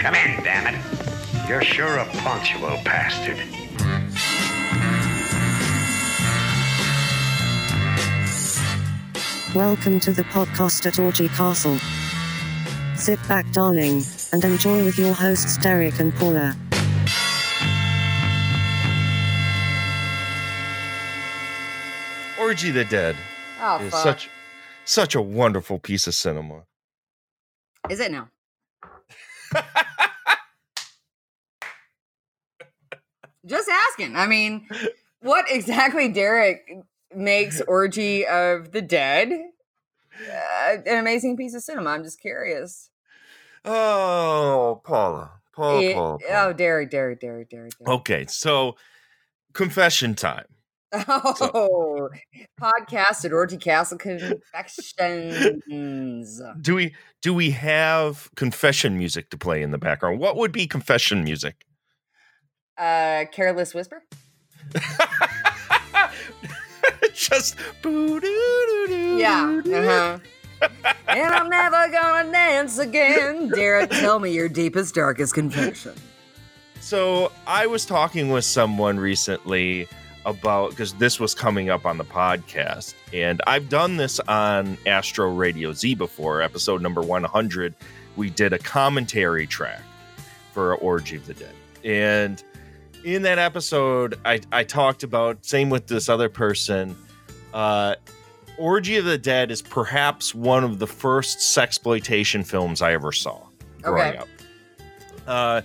Come in, damn it. You're sure a punctual bastard. Welcome to the podcast at Orgy Castle. Sit back, darling, and enjoy with your hosts Derrick and Paula. Orgy the Dead Oh, is fuck. such such a wonderful piece of cinema. Is it now? Just asking. I mean, what exactly, Derrick, makes Orgy of the Dead uh, an amazing piece of cinema? I'm just curious. Oh, Paula. Paula, Eh, Paula, oh. Derrick, Derrick, Derrick, Derrick. Derrick. Okay, so confession time. Oh, podcast at Orgy Castle Confections. Do we do we have confession music to play in the background? What would be confession music? Uh, Careless Whisper. Just boo-doo-doo-doo. Yeah. Uh-huh. and I'm never gonna dance again. Derrick, tell me your deepest, darkest confession. So I was talking with someone recently about because this was coming up on the podcast, and I've done this on Astro Radio Z before, episode number 100. We did a commentary track for Orgy of the Dead. And in that episode, I, I talked about, same with this other person, uh, Orgy of the Dead is perhaps one of the first sexploitation films I ever saw growing Okay. up. Uh,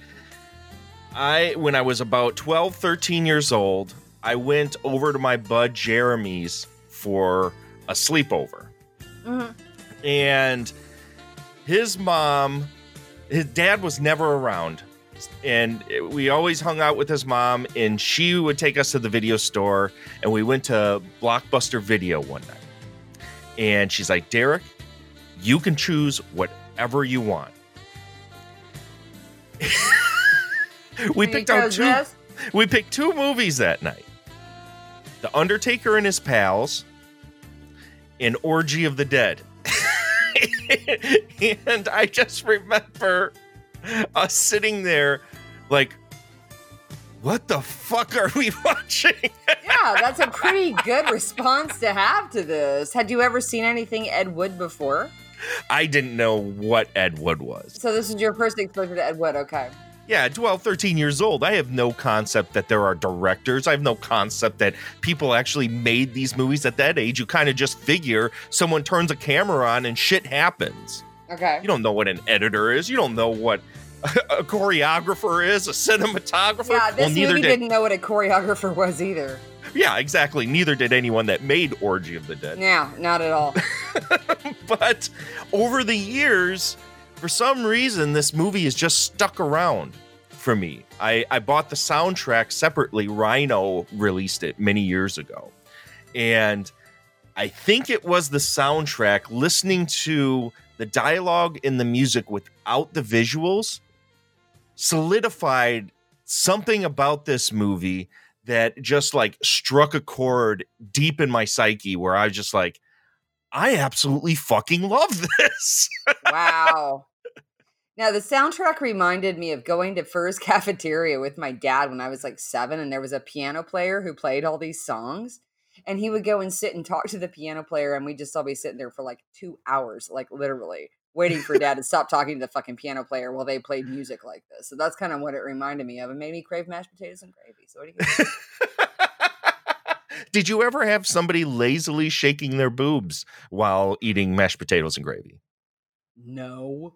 I when I was about 12, 13 years old, I went over to my bud Jeremy's for a sleepover. Mhm. And his mom, his dad was never around. And we always hung out with his mom, and she would take us to the video store. And we went to Blockbuster Video one night. And she's like, Derrick, you can choose whatever you want. we picked out two this? we picked two movies that night The Undertaker and His Pals and Orgy of the Dead. and I just remember us sitting there like, what the fuck are we watching? Yeah, that's a pretty good response to have to this. Had you ever seen anything Ed Wood before? I didn't know what Ed Wood was. So this is your first exposure to Ed Wood. Okay. Yeah, 12, 13 years old. I have no concept that there are directors. I have no concept that people actually made these movies at that age. You kind of just figure someone turns a camera on and shit happens. Okay. You don't know what an editor is. You don't know what a choreographer is, a cinematographer. Yeah, this well, movie did. didn't know what a choreographer was either. Yeah, exactly. Neither did anyone that made Orgy of the Dead. Yeah, not at all. but over the years, for some reason, this movie has just stuck around for me. I, I bought the soundtrack separately. Rhino released it many years ago. And I think it was the soundtrack, listening to the dialogue and the music without the visuals, solidified something about this movie that just like struck a chord deep in my psyche where I was just like, I absolutely fucking love this. Wow. Now the soundtrack reminded me of going to Furr's cafeteria with my dad when I was like seven, and there was a piano player who played all these songs. And he would go and sit and talk to the piano player, and we'd just all be sitting there for like two hours, like literally waiting for dad to stop talking to the fucking piano player while they played music like this. So that's kind of what it reminded me of. It made me crave mashed potatoes and gravy. So what do you think? Did you ever have somebody lazily shaking their boobs while eating mashed potatoes and gravy? no.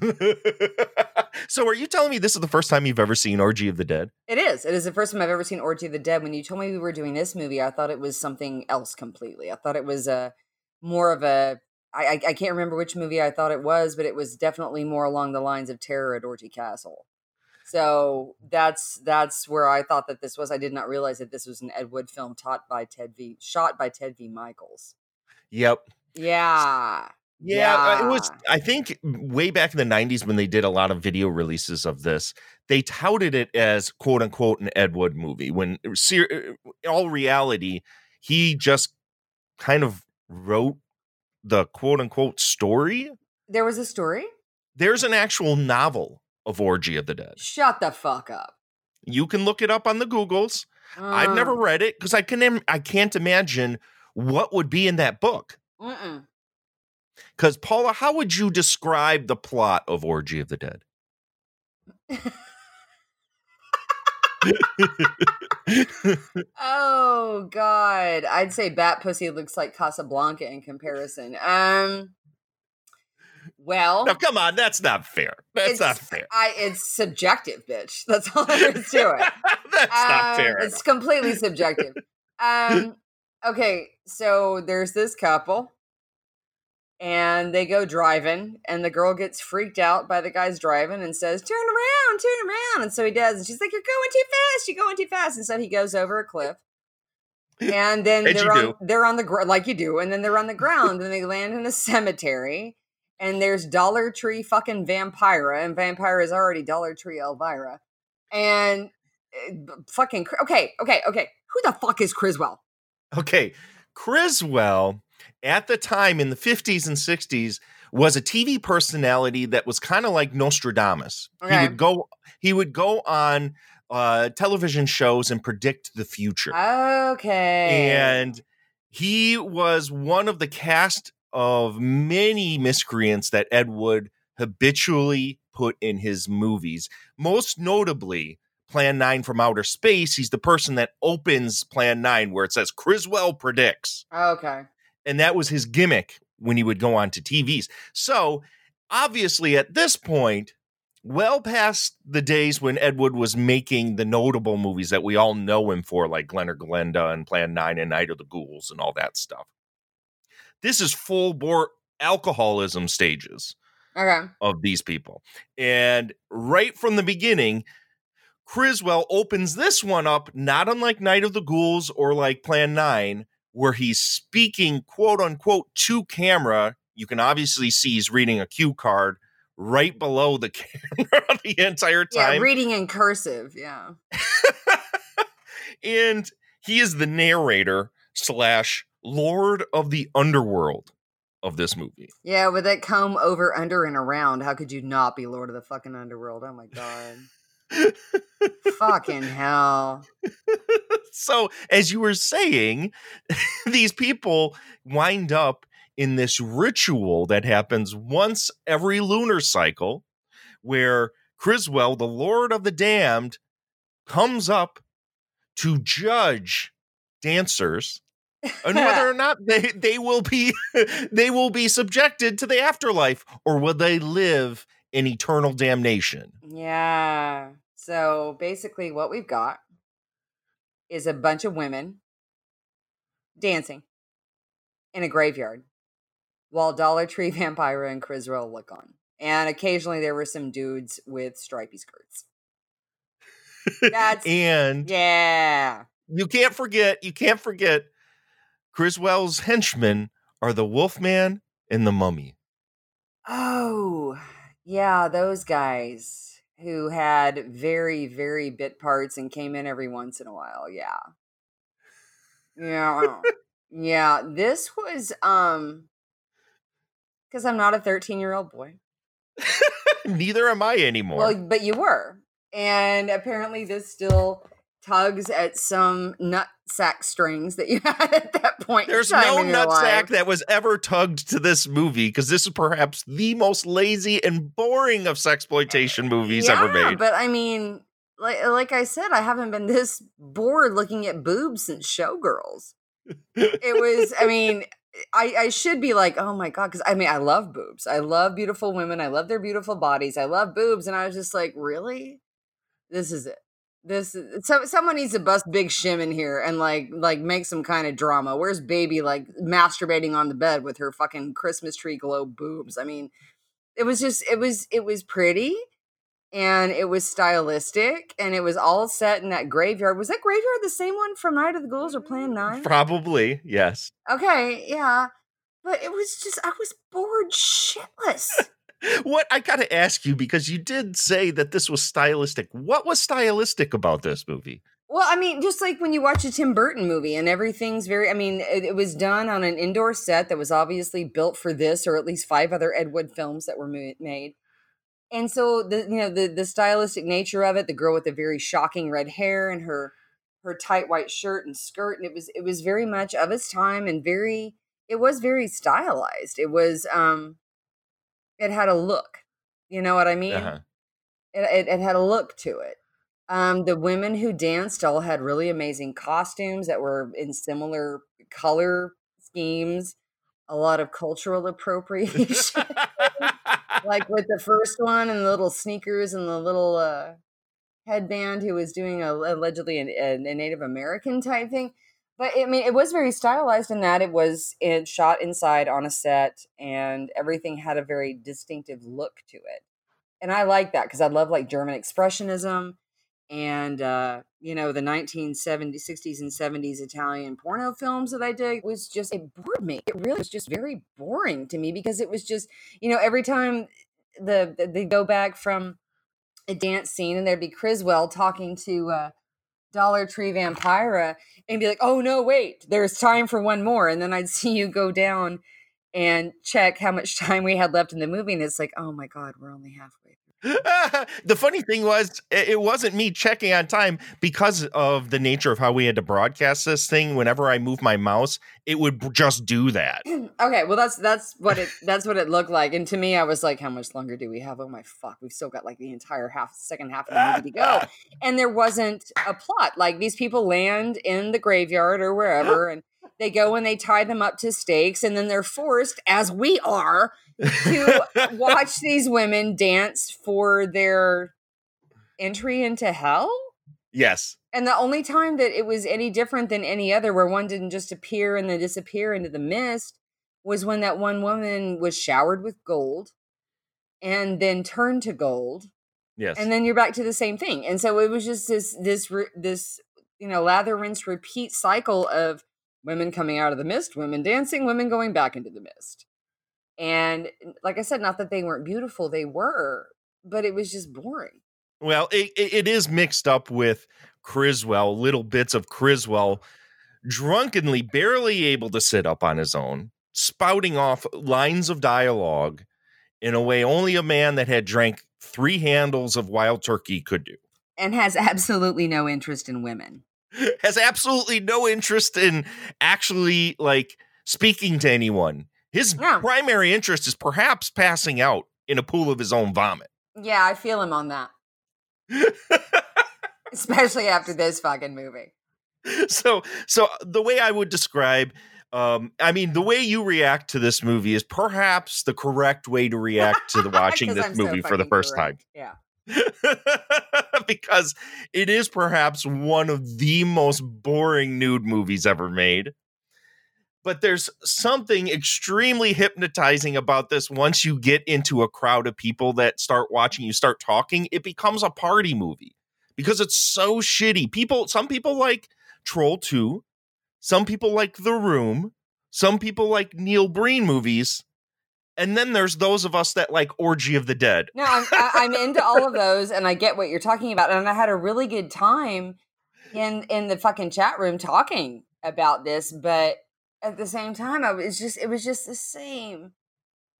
so are you telling me this is the first time you've ever seen Orgy of the Dead? It is. It is the first time I've ever seen Orgy of the Dead. When you told me we were doing this movie, I thought it was something else completely. I thought it was a more of a. I, I, I can't remember which movie I thought it was, but it was definitely more along the lines of Terror at Orgy Castle. So that's that's where I thought that this was. I did not realize that this was an Ed Wood film taught by Ted V. Shot by Ted V. Mikels. Yep. Yeah. Yeah, uh, it was. I think way back in the '90s when they did a lot of video releases of this, they touted it as "quote unquote" an Ed Wood movie. When uh, in all reality, he just kind of wrote the "quote unquote" story. There was a story. There's an actual novel of Orgy of the Dead. Shut the fuck up. You can look it up on the Googles. I've never Uh, read it because I can I can't imagine what would be in that book. mm-mm. Because Paula, how would you describe the plot of Orgy of the Dead? Oh God, I'd say Bat Pussy looks like Casablanca in comparison. Um, well, now, come on, that's not fair. That's not fair. I it's subjective, bitch. That's all there is to it. that's not Um, fair. It's completely subjective. um, okay, so there's this couple, and they go driving, and the girl gets freaked out by the guy's driving and says, "Turn around, turn around," and so he does, and she's like, "You're going too fast. You're going too fast," and so he goes over a cliff. And then they're on do. they're on the ground like you do, and then they're on the ground, and they land in a cemetery, and there's Dollar Tree fucking Vampira, and Vampira is already Dollar Tree Elvira, and uh, fucking okay, okay, okay. Who the fuck is Criswell? Okay. Criswell, at the time in the 50s and 60s, was a TV personality that was kind of like Nostradamus. He would go he would go on uh, television shows and predict the future. Okay, And he was one of the cast of many miscreants that Ed Wood habitually put in his movies. Most notably, Plan 9 from Outer Space. He's the person that opens Plan 9 where it says Criswell predicts. okay, And that was his gimmick when he would go on to TVs. So, obviously, at this point, well past the days when Ed Wood was making the notable movies that we all know him for, like Glen or Glenda and Plan 9 and Night of the Ghouls and all that stuff. This is full bore alcoholism stages okay. of these people. And right from the beginning, Criswell opens this one up, not unlike Night of the Ghouls or like Plan 9, where he's speaking quote unquote to camera. You can obviously see he's reading a cue card right below the camera the entire time. Yeah, reading in cursive. Yeah. and he is the narrator slash Lord of the Underworld of this movie. Yeah, with that comb over, under, and around, how could you not be Lord of the fucking Underworld? Oh my god. Fucking hell. so as you were saying these people wind up in this ritual that happens once every lunar cycle where criswell the lord of the damned comes up to judge dancers and whether or not they, they will be they will be subjected to the afterlife or will they live in eternal damnation Yeah. So basically, what we've got is a bunch of women dancing in a graveyard while Dollar Tree Vampira and Criswell look on. And occasionally there were some dudes with stripy skirts. That's and yeah. you can't forget, you can't forget Criswell's henchmen are the Wolfman and the Mummy. Oh, yeah, those guys who had very, very bit parts and came in every once in a while. Yeah. Yeah. yeah. This was um because I'm not a 13 year old boy. Neither am I anymore. Well, but you were. And apparently this still tugs at some nut sack strings that you had at that point. There's no nut sack that was ever tugged to this movie because this is perhaps the most lazy and boring of sexploitation eh, movies ever made. But I mean, like like I said, I haven't been this bored looking at boobs since Showgirls. It was, I mean, I, I should be like, oh my god, because I mean, I love boobs. I love beautiful women. I love their beautiful bodies. I love boobs, and I was just like, really, this is it. This so someone needs to bust big shim in here and like like make some kind of drama. Where's baby like masturbating on the bed with her fucking Christmas tree glow boobs? I mean, it was just it was it was pretty and it was stylistic and it was all set in that graveyard. Was that graveyard the same one from Night of the Ghouls or Plan mm, 9? Probably, yes. Okay, yeah. But it was just I was bored shitless. What I got to ask you because you did say that this was stylistic. What was stylistic about this movie? well, I mean, just like when you watch a Tim Burton movie and everything's very I mean, it, it was done on an indoor set that was obviously built for this or at least five other Ed Wood films that were made. and so the you know the the stylistic nature of it, the girl with the very shocking red hair and her her tight white shirt and skirt, and it was it was very much of its time and very it was very stylized. It was um it had a look. You know what I mean? Uh-huh. It, it, it had a look to it. Um, the women who danced all had really amazing costumes that were in similar color schemes. A lot of cultural appropriation, like with the first one and the little sneakers and the little uh, headband who was doing a, allegedly a, a Native American type thing. But I mean, it was very stylized in that it was it shot inside on a set, and everything had a very distinctive look to it. And I like that because I love like German expressionism and uh, you know the 1970s 60s and 70s italian porno films that i did was just it bored me it really was just very boring to me because it was just you know every time the, the they go back from a dance scene and there'd be criswell talking to uh, dollar tree vampira and be like oh no wait there's time for one more and then i'd see you go down and check how much time we had left in the movie and it's like oh my god we're only halfway the funny thing was, it wasn't me checking on time because of the nature of how we had to broadcast this thing. Whenever I move my mouse, it would just do that. okay, well that's that's what it that's what it looked like. And to me, I was like, how much longer do we have? Oh my fuck, we've still got like the entire half second half of the movie to go. And there wasn't a plot. Like these people land in the graveyard or wherever, and they go and they tie them up to stakes, and then they're forced, as we are, to watch these women dance for their entry into hell. Yes. And the only time that it was any different than any other, where one didn't just appear and then disappear into the mist, was when that one woman was showered with gold and then turned to gold. Yes. And then you're back to the same thing. And so it was just this, this, this, you know, lather, rinse, repeat cycle of women coming out of the mist, women dancing, women going back into the mist. And like I said, not that they weren't beautiful, they were, but it was just boring. Well, it, it is mixed up with Criswell, little bits of Criswell drunkenly, barely able to sit up on his own, spouting off lines of dialogue in a way only a man that had drank three handles of wild turkey could do. And has absolutely no interest in women. Has absolutely no interest in actually like speaking to anyone. His yeah. primary interest is perhaps passing out in a pool of his own vomit. Yeah, I feel him on that. Especially after this fucking movie. So, so the way I would describe um, I mean, the way you react to this movie is perhaps the correct way to react to the watching this I'm movie so for the first correct. time. Yeah. because it is perhaps one of the most boring nude movies ever made but there's something extremely hypnotizing about this once you get into a crowd of people that start watching you start talking it becomes a party movie because it's so shitty people some people like troll 2 some people like the room some people like neil breen movies and then there's those of us that like orgy of the dead No, I'm, I'm into all of those, and I get what you're talking about. And I had a really good time in in the fucking chat room talking about this, but at the same time, I was just it was just the same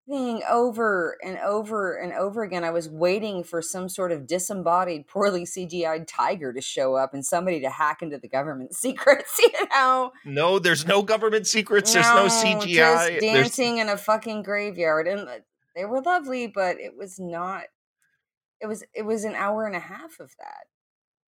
thing over and over and over again. I was waiting for some sort of disembodied, poorly CGI'd tiger to show up and somebody to hack into the government secrets. You know, no there's no government secrets there's no cgi just there's- dancing in a fucking graveyard, and uh, they were lovely, but it was not. It was it was an hour and a half of that.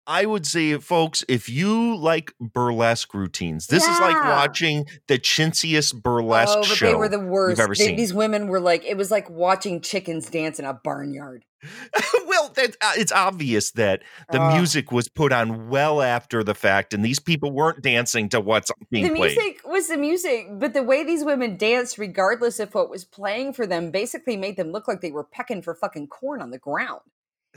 I would say, folks, if you like burlesque routines, this is like watching the chintziest burlesque oh, show they were the worst. ever They- seen. These women were like it was like watching chickens dance in a barnyard. well, that, uh, it's obvious that the music was put on well after the fact, and these people weren't dancing to what's being the played. music was the music, but the way these women danced, regardless of what was playing for them, basically made them look like they were pecking for fucking corn on the ground.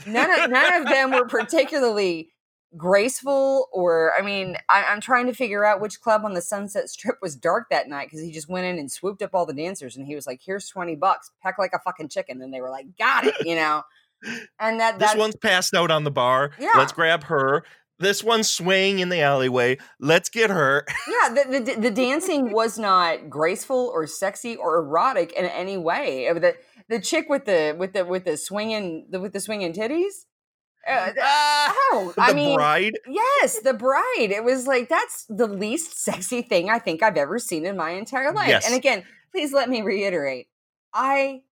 None of none of them were particularly graceful, or I mean, I, I'm trying to figure out which club on the Sunset Strip was dark that night because he just went in and swooped up all the dancers, and he was like, "Here's twenty bucks, peck like a fucking chicken," and they were like, "Got it," you know. And that this one's passed out on the bar. Yeah. Let's grab her. This one's swaying in the alleyway. Let's get her. yeah the, the the dancing was not graceful or sexy or erotic in any way the the chick with the with the with the swinging the with the swinging titties. Uh, oh, the I mean, bride. yes, the bride. It was like that's the least sexy thing I think I've ever seen in my entire life. Yes. And again, please let me reiterate, I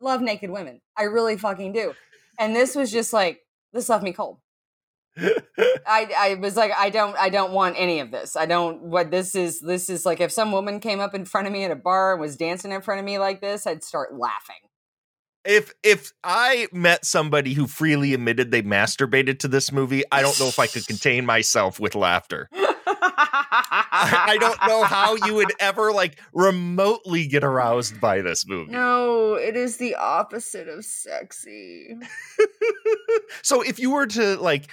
love naked women. I really fucking do. And this was just like this left me cold. I I was like I don't I don't want any of this. I don't what this is this is like if some woman came up in front of me at a bar and was dancing in front of me like this, I'd start laughing. If if I met somebody who freely admitted they masturbated to this movie, I don't know if I could contain myself with laughter. I, I don't know how you would ever like remotely get aroused by this movie. No, it is the opposite of sexy. so if you were to like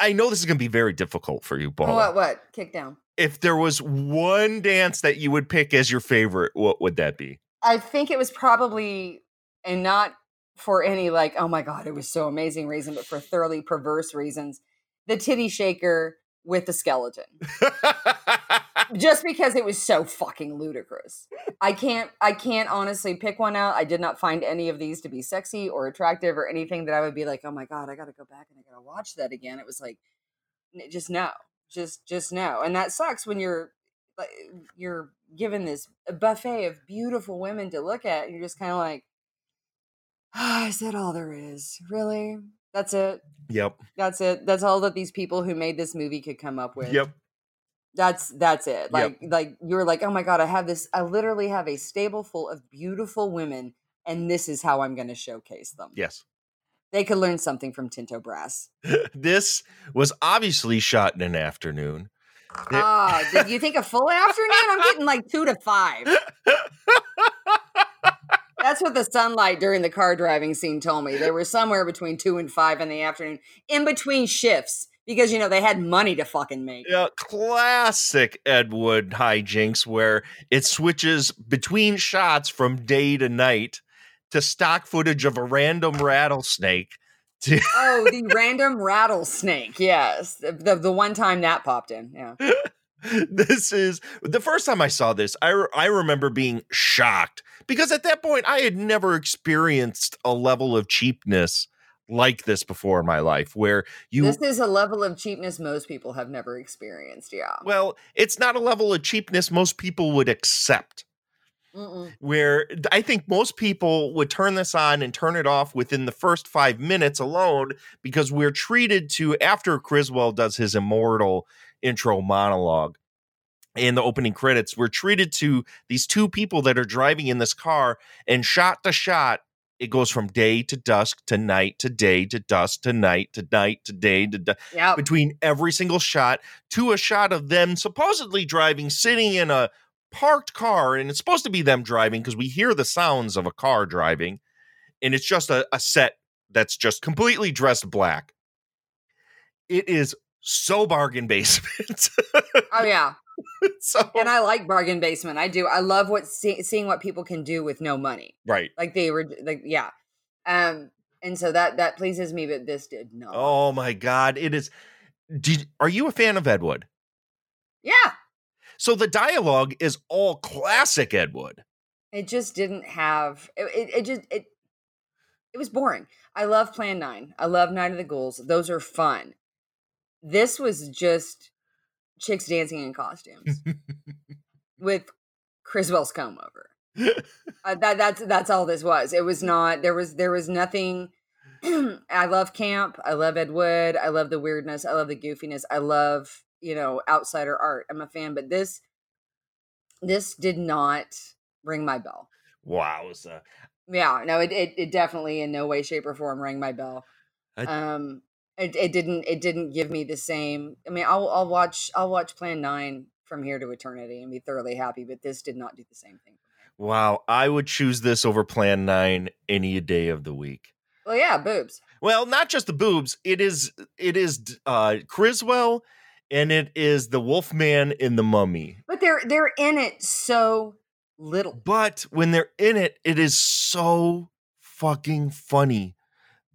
I know this is going to be very difficult for you, Paul. What what? Kick down. If there was one dance that you would pick as your favorite, what would that be? I think it was probably and not for any like, oh my god, it was so amazing reason, but for thoroughly perverse reasons. The titty shaker with the skeleton. just because it was so fucking ludicrous. I can't I can't honestly pick one out. I did not find any of these to be sexy or attractive or anything that I would be like, "Oh my god, I got to go back and I got to watch that again." It was like just no. Just just no. And that sucks when you're you're given this buffet of beautiful women to look at and you're just kind of like, "Ah, is that all there is? Really? That's it? yep. That's it? That's all that these people who made this movie could come up with?" Yep. that's that's it Yep. like like you're like oh my god i have this i literally have a stable full of beautiful women and this is how i'm going to showcase them Yes. they could learn something from tinto brass this was obviously shot in an afternoon. Ah did you think a full afternoon i'm getting like two to five that's what the sunlight during the car driving scene told me. They were somewhere between two and five in the afternoon in between shifts because you know they had money to fucking make. Yeah, classic Ed Wood hijinks where it switches between shots from day to night to stock footage of a random rattlesnake. To oh the random rattlesnake yes. The, the, the one time that popped in yeah this is the first time I saw this. I re- I remember being shocked because at that point I had never experienced a level of cheapness like this before in my life where you this is a level of cheapness most people have never experienced. Yeah. well it's not a level of cheapness most people would accept Mm-mm. where I think most people would turn this on and turn it off within the first five minutes alone because we're treated to, after Criswell does his immortal intro monologue in the opening credits, we're treated to these two people that are driving in this car and shot to shot. It goes from day to dusk to night to day to dusk to night to night to day to dusk Yeah. between every single shot to a shot of them supposedly driving, sitting in a parked car, and it's supposed to be them driving because we hear the sounds of a car driving, and it's just a, a set that's just completely dressed black. It is so bargain basement. Oh yeah. so And I like bargain basement. I do. I love what see, seeing what people can do with no money. right. Like they were like yeah. Um and so that that pleases me but this did not. Oh my god, it is. Did are you a fan of Ed Wood? Yeah. So the dialogue is all classic Ed Wood. It just didn't have it, it, it just it it was boring. I love Plan 9. I love Night of the Ghouls. Those are fun. This was just chicks dancing in costumes with Criswell's comb over. Uh, that that's that's all this was. It was not there was there was nothing I love camp. I love Ed Wood. I love the weirdness. I love the goofiness. I love, you know, outsider art. I'm a fan, but this this did not ring my bell. Wowza. Yeah, no, it, it it definitely in no way, shape, or form rang my bell. I- um, it, it didn't it didn't give me the same. I mean, I'll I'll watch I'll watch Plan Nine from here to eternity and be thoroughly happy, but this did not do the same thing. Wow, I would choose this over Plan 9 any day of the week. Well, yeah, boobs. Well, not just the boobs, it is it is uh Criswell and it is the Wolfman in the Mummy. But they're they're in it so little. But when they're in it, it is so fucking funny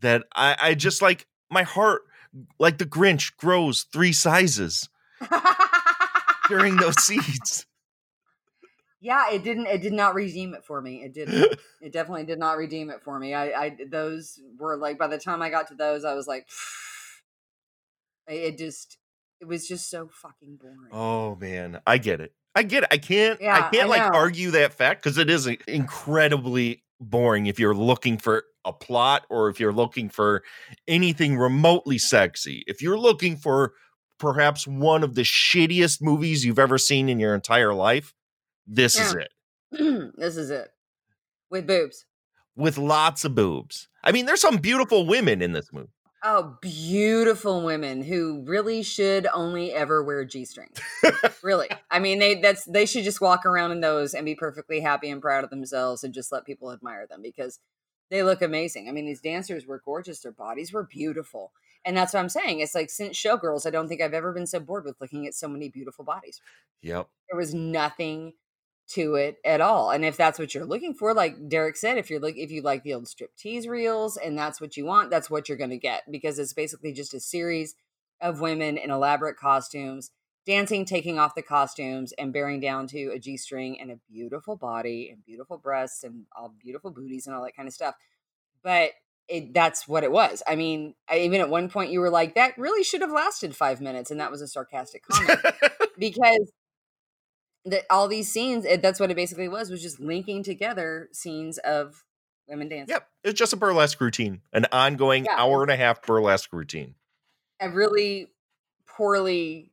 that I I just like my heart like the Grinch grows three sizes during those seeds. yeah, it didn't. It did not redeem it for me. It didn't. it definitely did not redeem it for me. I, I, those were like by the time I got to those, I was like, it just, it was just so fucking boring. Oh man, I get it. I get it. I can't. Yeah, I can't I like argue that fact because it is incredibly boring if you're looking for a plot or if you're looking for anything remotely sexy. If you're looking for perhaps one of the shittiest movies you've ever seen in your entire life, this is it. this is it with boobs. With lots of boobs. I mean, there's some beautiful women in this movie. Oh, beautiful women who really should only ever wear g strings. really, I mean, they that's they should just walk around in those and be perfectly happy and proud of themselves and just let people admire them because they look amazing. I mean, these dancers were gorgeous; their bodies were beautiful, and that's what I'm saying. It's like since Showgirls, I don't think I've ever been so bored with looking at so many beautiful bodies. Yep. There was nothing to it at all. And if that's what you're looking for, like Derrick said, if you're like if you like the old striptease reels and that's what you want, that's what you're going to get because it's basically just a series of women in elaborate costumes dancing, taking off the costumes and bearing down to a G string and a beautiful body and beautiful breasts and all beautiful booties and all that kind of stuff. But it, that's what it was. I mean, I, even at one point you were like, that really should have lasted five minutes. And that was a sarcastic comment because that all these scenes it, that's what it basically was was just linking together scenes of women dancing Yep. It's just a burlesque routine, an ongoing Yeah. hour and a half burlesque routine. a really poorly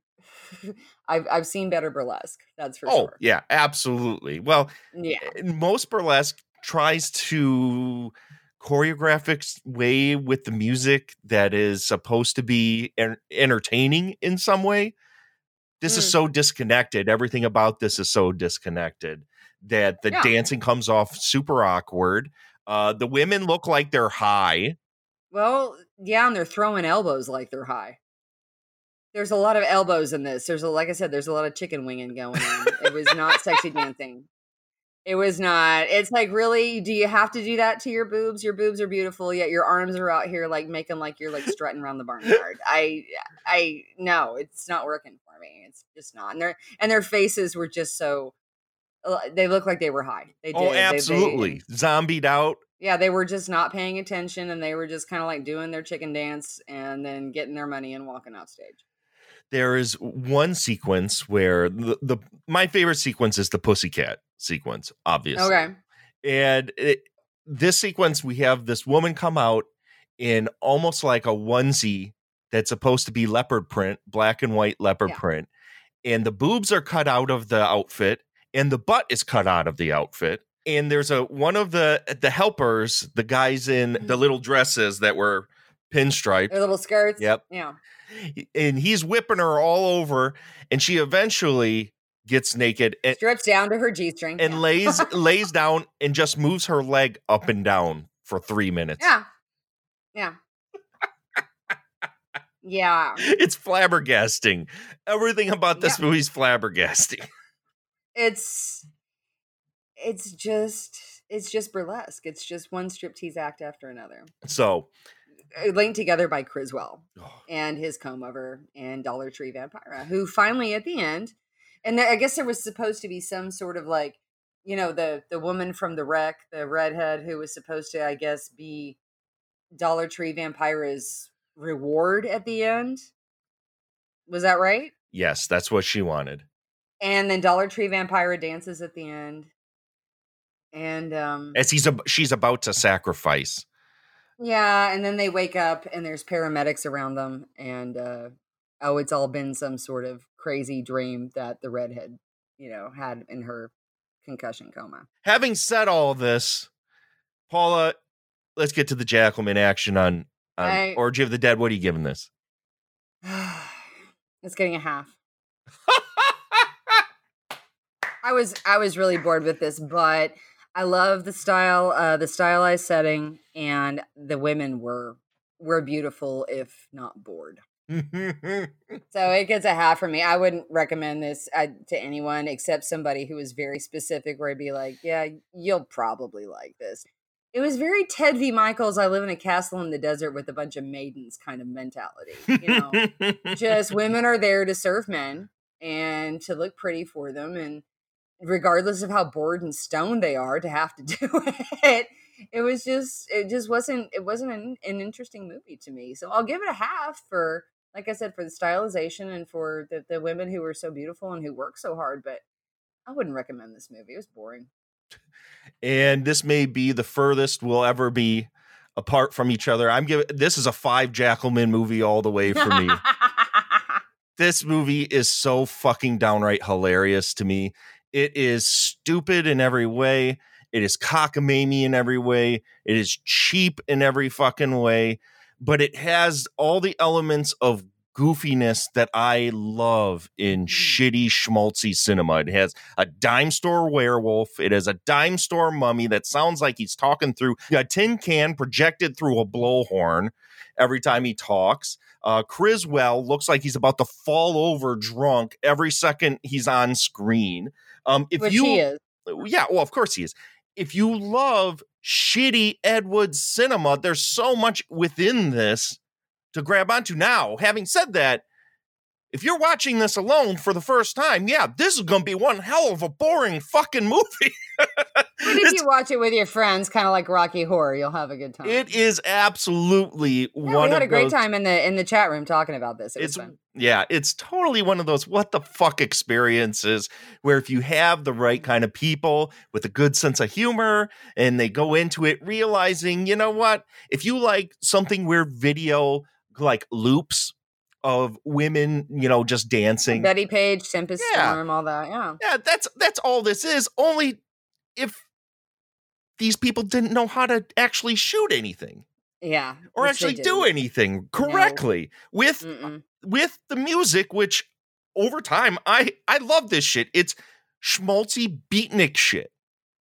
I've, I've seen better burlesque that's for oh, sure yeah, absolutely. Well, yeah most burlesque tries to choreograph its way with the music that is supposed to be en- entertaining in some way. This is Mm. so disconnected. Everything about this is so disconnected that the Yeah. dancing comes off super awkward. Uh, the women look like they're high. well yeah and they're throwing elbows like they're high there's a lot of elbows in this there's a like i said there's a lot of chicken winging going on it was not sexy dancing It was not. It's like, really? Do you have to do that to your boobs? Your boobs are beautiful, yet your arms are out here like making like you're like strutting around the barnyard. I, I no, it's not working for me. It's just not. And their and their faces were just so. uh, They look like they were high. They did. Oh, They- they- absolutely. Zombied out. yeah, they were just not paying attention, and they were just kind of like doing their chicken dance and then getting their money and walking off stage. There is one sequence where the, the my favorite sequence is the pussycat sequence obviously Okay. and it, this sequence we have this woman come out in almost like a onesie that's supposed to be leopard print black and white leopard Yeah. print and the boobs are cut out of the outfit and the butt is cut out of the outfit and there's a one of the the helpers the guys in the Mm-hmm. little dresses that were pinstriped Their little skirts. Yep. Yeah. And he's whipping her all over and she eventually gets naked and, Strips down to her G string. and yeah. lays lays down and just moves her leg up and down for three minutes Yeah. Yeah. yeah. it's flabbergasting everything about this Yeah. movie's flabbergasting It's it's just it's just burlesque. It's just one striptease act after another. so Linked together by Criswell and his comb over and Dollar Tree Vampira, who finally at the end, and I guess there was supposed to be some sort of like, you know, the the woman from the wreck, the redhead who was supposed to, I guess, be Dollar Tree Vampira's reward at the end. Was that right? yes that's what she wanted And then Dollar Tree Vampira dances at the end. And um as he's ab- she's about to sacrifice yeah, and then they wake up and there's paramedics around them and uh oh, it's all been some sort of crazy dream that the redhead, you know, had in her concussion coma. having said all this paula let's get to the jackalman action on, on I- orgy of the dead what are you giving this it's getting a half. I was I was really bored with this, but I love the style, uh, the stylized setting, and the women were were beautiful, if not bored. So it gets a half for me. I wouldn't recommend this uh, to anyone except somebody who is very specific, where I'd be like, "Yeah, you'll probably like this." It was very Ted V. Mikels. I live in a castle in the desert with a bunch of maidens kind of mentality. You know, just women are there to serve men and to look pretty for them and regardless of how bored and stoned they are to have to do it it was just it just wasn't it wasn't an, an interesting movie to me so i'll give it a half for like i said for the stylization and for the, the women who were so beautiful and who worked so hard but i wouldn't recommend this movie it was boring and this may be the furthest we'll ever be apart from each other. I'm giving this is a five Jackalman movie all the way for me. this movie is so fucking downright hilarious to me. It is stupid in every way. It is cockamamie in every way. It is cheap in every fucking way. But it has all the elements of goofiness that I love in Mm. shitty schmaltzy cinema. It has a dime store werewolf. It has a dime store mummy that sounds like he's talking through a tin can projected through a blowhorn every time he talks. Uh, Criswell looks like he's about to fall over drunk every second he's on screen. Um, if which you, he is yeah, well, of course he is. If you love shitty Ed Wood cinema, there's so much within this to grab onto. Now, having said that, if you're watching this alone for the first time, yeah, this is going to be one hell of a boring fucking movie. but if you watch it with your friends kind of like rocky horror you'll have a good time it is absolutely Yeah, one we had a great those- time in the in the chat room talking about this it was it's fun yeah, it's totally one of those what the fuck experiences where if you have the right kind of people with a good sense of humor and they go into it realizing, you know what, if you like something where video like loops of women, you know, just dancing. bettie page tempest Yeah. storm all that yeah yeah, that's that's all this is. Only if these people didn't know how to actually shoot anything yeah or actually do anything correctly with Mm-mm. With the music, which over time I I love this shit. It's schmaltzy beatnik shit.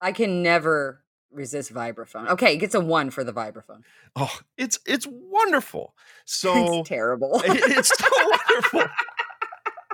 i can never resist vibraphone okay it gets a one for the vibraphone Oh, it's it's wonderful. So it's terrible it- it's so wonderful.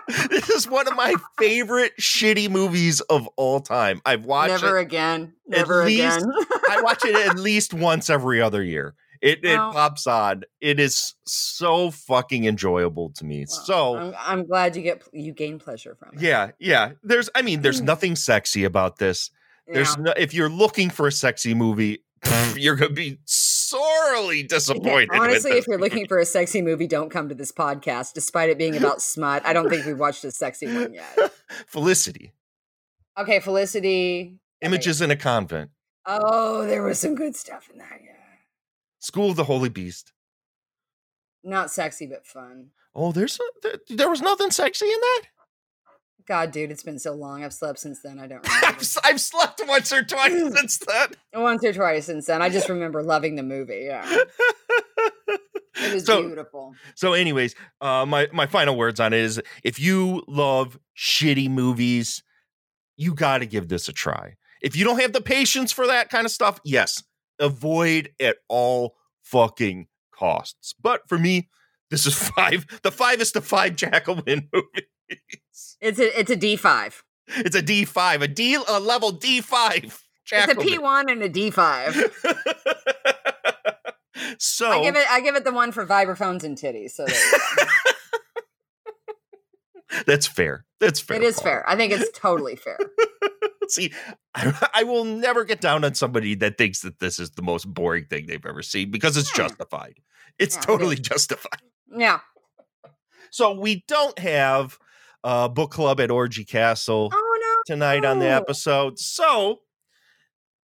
This is one of my favorite shitty movies of all time. I've watched never it. again never least- again I watch it at least once every other year. It it pops on. It is so fucking enjoyable to me. Well, so I'm, I'm glad you get you gain pleasure from it yeah, yeah. There's I mean, there's Mm. nothing sexy about this. There's Yeah. no if you're looking for a sexy movie, you're gonna be sorely disappointed. Honestly, if you're looking for a sexy movie, don't come to this podcast. Despite it being about smut, I don't think we've watched a sexy one yet. Felicity, Okay, Felicity. okay. Images in a Convent, Oh, there was some good stuff in that. Yeah, School of the Holy Beast. not sexy but fun. Oh, there's a, there, there was nothing sexy in that. God, dude, it's been so long. I've slept since then. I don't remember. I've, slept once or twice since then. Once or twice since then. I just remember loving the movie. Yeah, it was So- beautiful. So, anyways, uh, my my final words on it is: if you love shitty movies, you got to give this a try. If you don't have the patience for that kind of stuff, yes, avoid at all fucking costs. But for me, this is five. The five is the five Jackalman movies. It's a it's a D five. It's a D five, a D a level D five. It's a P one and a D five. so I give it I give it the one for vibraphones and titties. So there you go. that's fair. That's fair. it is Paul. fair. I think it's totally fair. See, I, I will never get down on somebody that thinks that this is the most boring thing they've ever seen because it's Yeah. justified. It's Yeah, totally is. justified. Yeah. So we don't have uh book club at Orgy Castle Oh no. tonight on the episode. So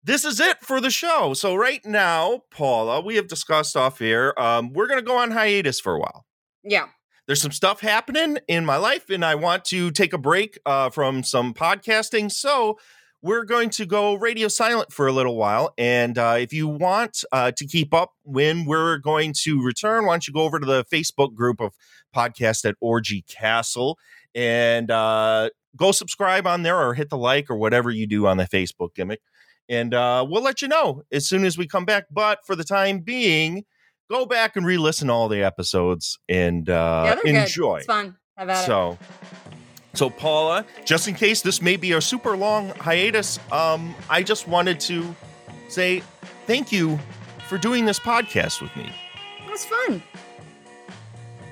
this is it for the show. So right now, Paula, we have discussed off here. Um, we're gonna go on hiatus for a while. Yeah. There's some stuff happening in my life and I want to take a break uh, from some podcasting. So we're going to go radio silent for a little while. And uh, if you want uh, to keep up when we're going to return, why don't you go over to the Facebook group of podcast at Orgy Castle and uh, go subscribe on there or hit the like or whatever you do on the Facebook gimmick. And uh, we'll let you know as soon as we come back. But for the time being, go back and re-listen to all the episodes and uh, they're enjoy. good. It's fun. Have at it. So, so Paula, just in case this may be a super long hiatus, um, I just wanted to say thank you for doing this podcast with me. It was fun.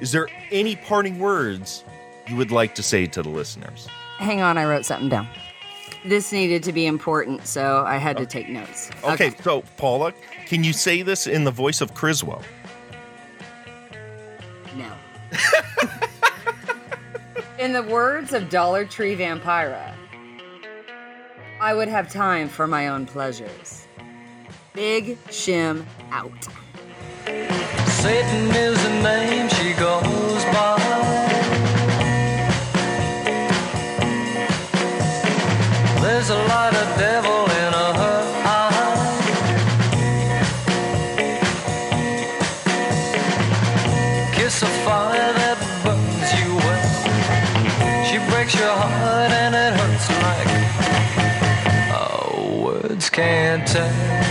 Is there any parting words you would like to say to the listeners? Hang on, I wrote something down. this needed to be important, so I had to take notes. Okay, so Paula, can you say this in the voice of Criswell? No. in the words of Dollar Tree Vampira, I would have time for my own pleasures. Big Shim out. Satan is the name she goes by. Can't tell.